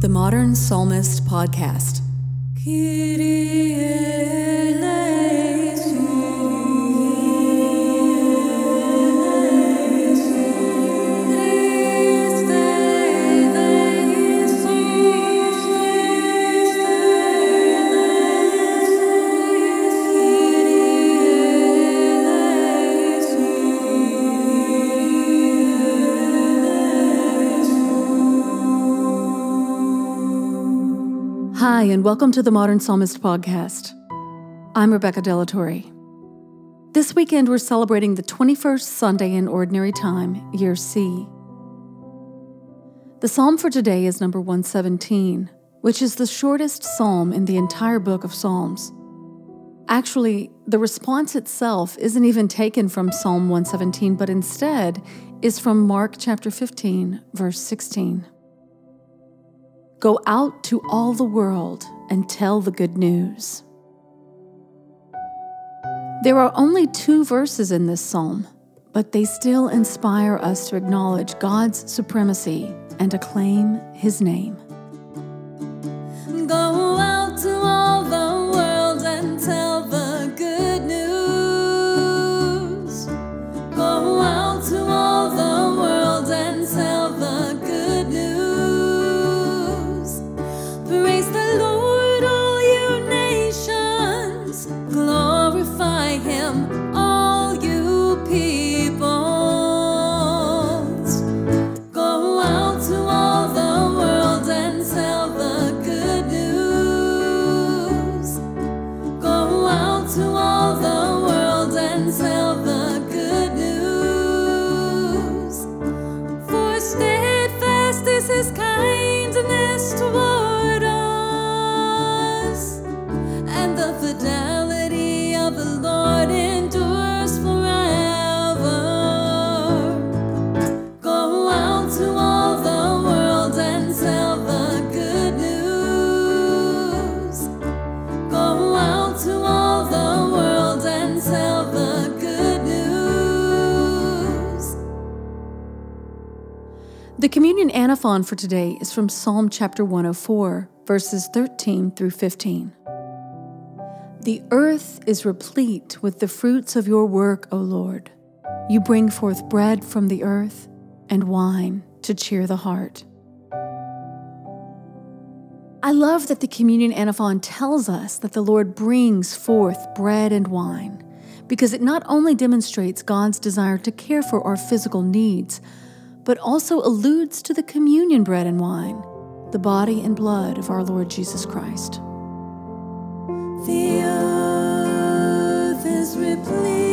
The Modern Psalmist Podcast. And welcome to the Modern Psalmist Podcast. I'm Rebecca De La Torre. This weekend, we're celebrating the 21st Sunday in Ordinary Time, Year C. The psalm for today is number 117, which is the shortest psalm in the entire book of Psalms. Actually, the response itself isn't even taken from Psalm 117, but instead is from Mark chapter 15, verse 16. Go out to all the world and tell the good news. There are only two verses in this psalm, but they still inspire us to acknowledge God's supremacy and acclaim His name. The communion antiphon for today is from Psalm chapter 104, verses 13 through 15. The earth is replete with the fruits of your work, O Lord. You bring forth bread from the earth and wine to cheer the heart. I love that the communion antiphon tells us that the Lord brings forth bread and wine because it not only demonstrates God's desire to care for our physical needs, but also alludes to the communion bread and wine, the body and blood of our Lord Jesus Christ. The earth is replete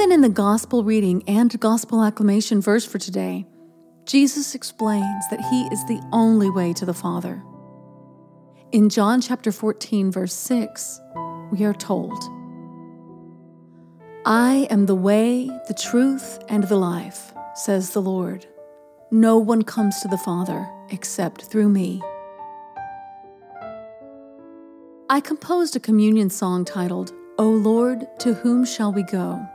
Even in the gospel reading and gospel acclamation verse for today, Jesus explains that he is the only way to the Father. In John chapter 14, verse 6, we are told, I am the way, the truth, and the life, says the Lord. No one comes to the Father except through me. I composed a communion song titled, O Lord, to whom shall we go?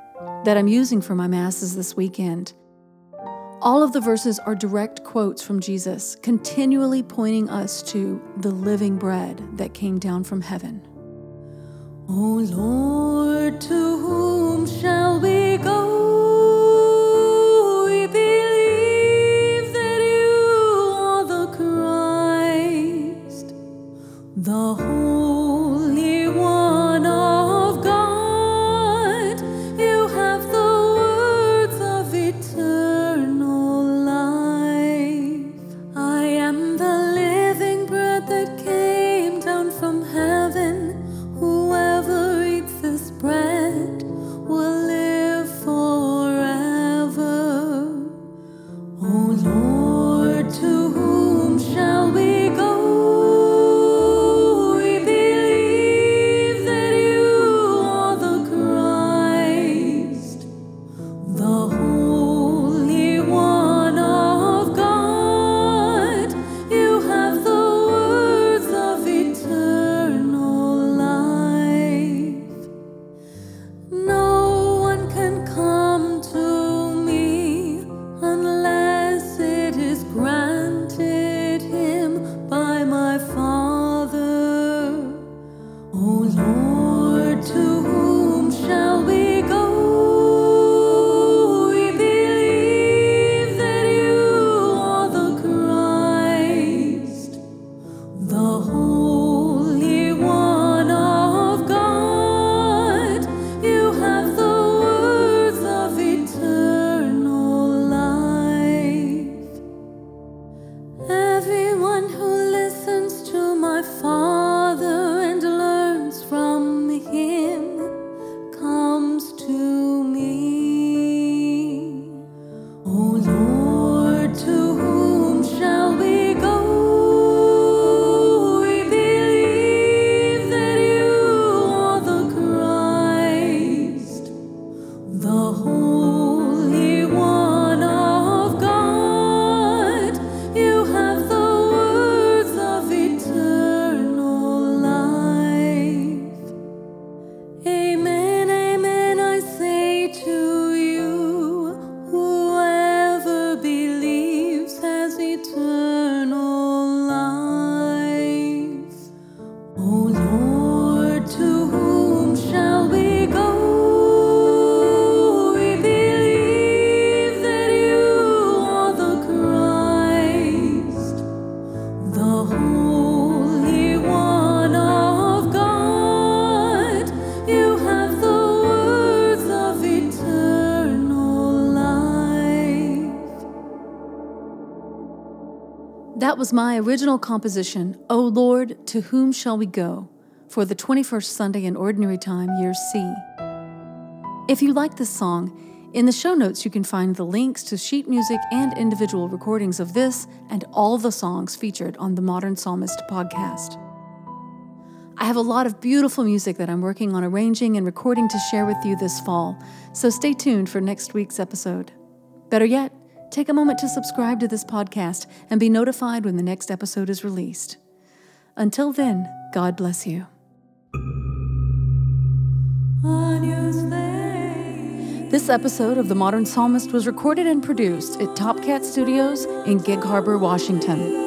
That I'm using for my Masses this weekend. All of the verses are direct quotes from Jesus, continually pointing us to the living bread that came down from heaven. O Lord, to whom shall we go? That was my original composition, O Lord, to whom shall we go? for the 21st Sunday in Ordinary Time, Year C. If you like this song, in the show notes you can find the links to sheet music and individual recordings of this and all the songs featured on the Modern Psalmist podcast. I have a lot of beautiful music that I'm working on arranging and recording to share with you this fall, so stay tuned for next week's episode. Better yet, take a moment to subscribe to this podcast and be notified when the next episode is released. Until then, God bless you. This episode of The Modern Psalmist was recorded and produced at Top Cat Studios in Gig Harbor, Washington.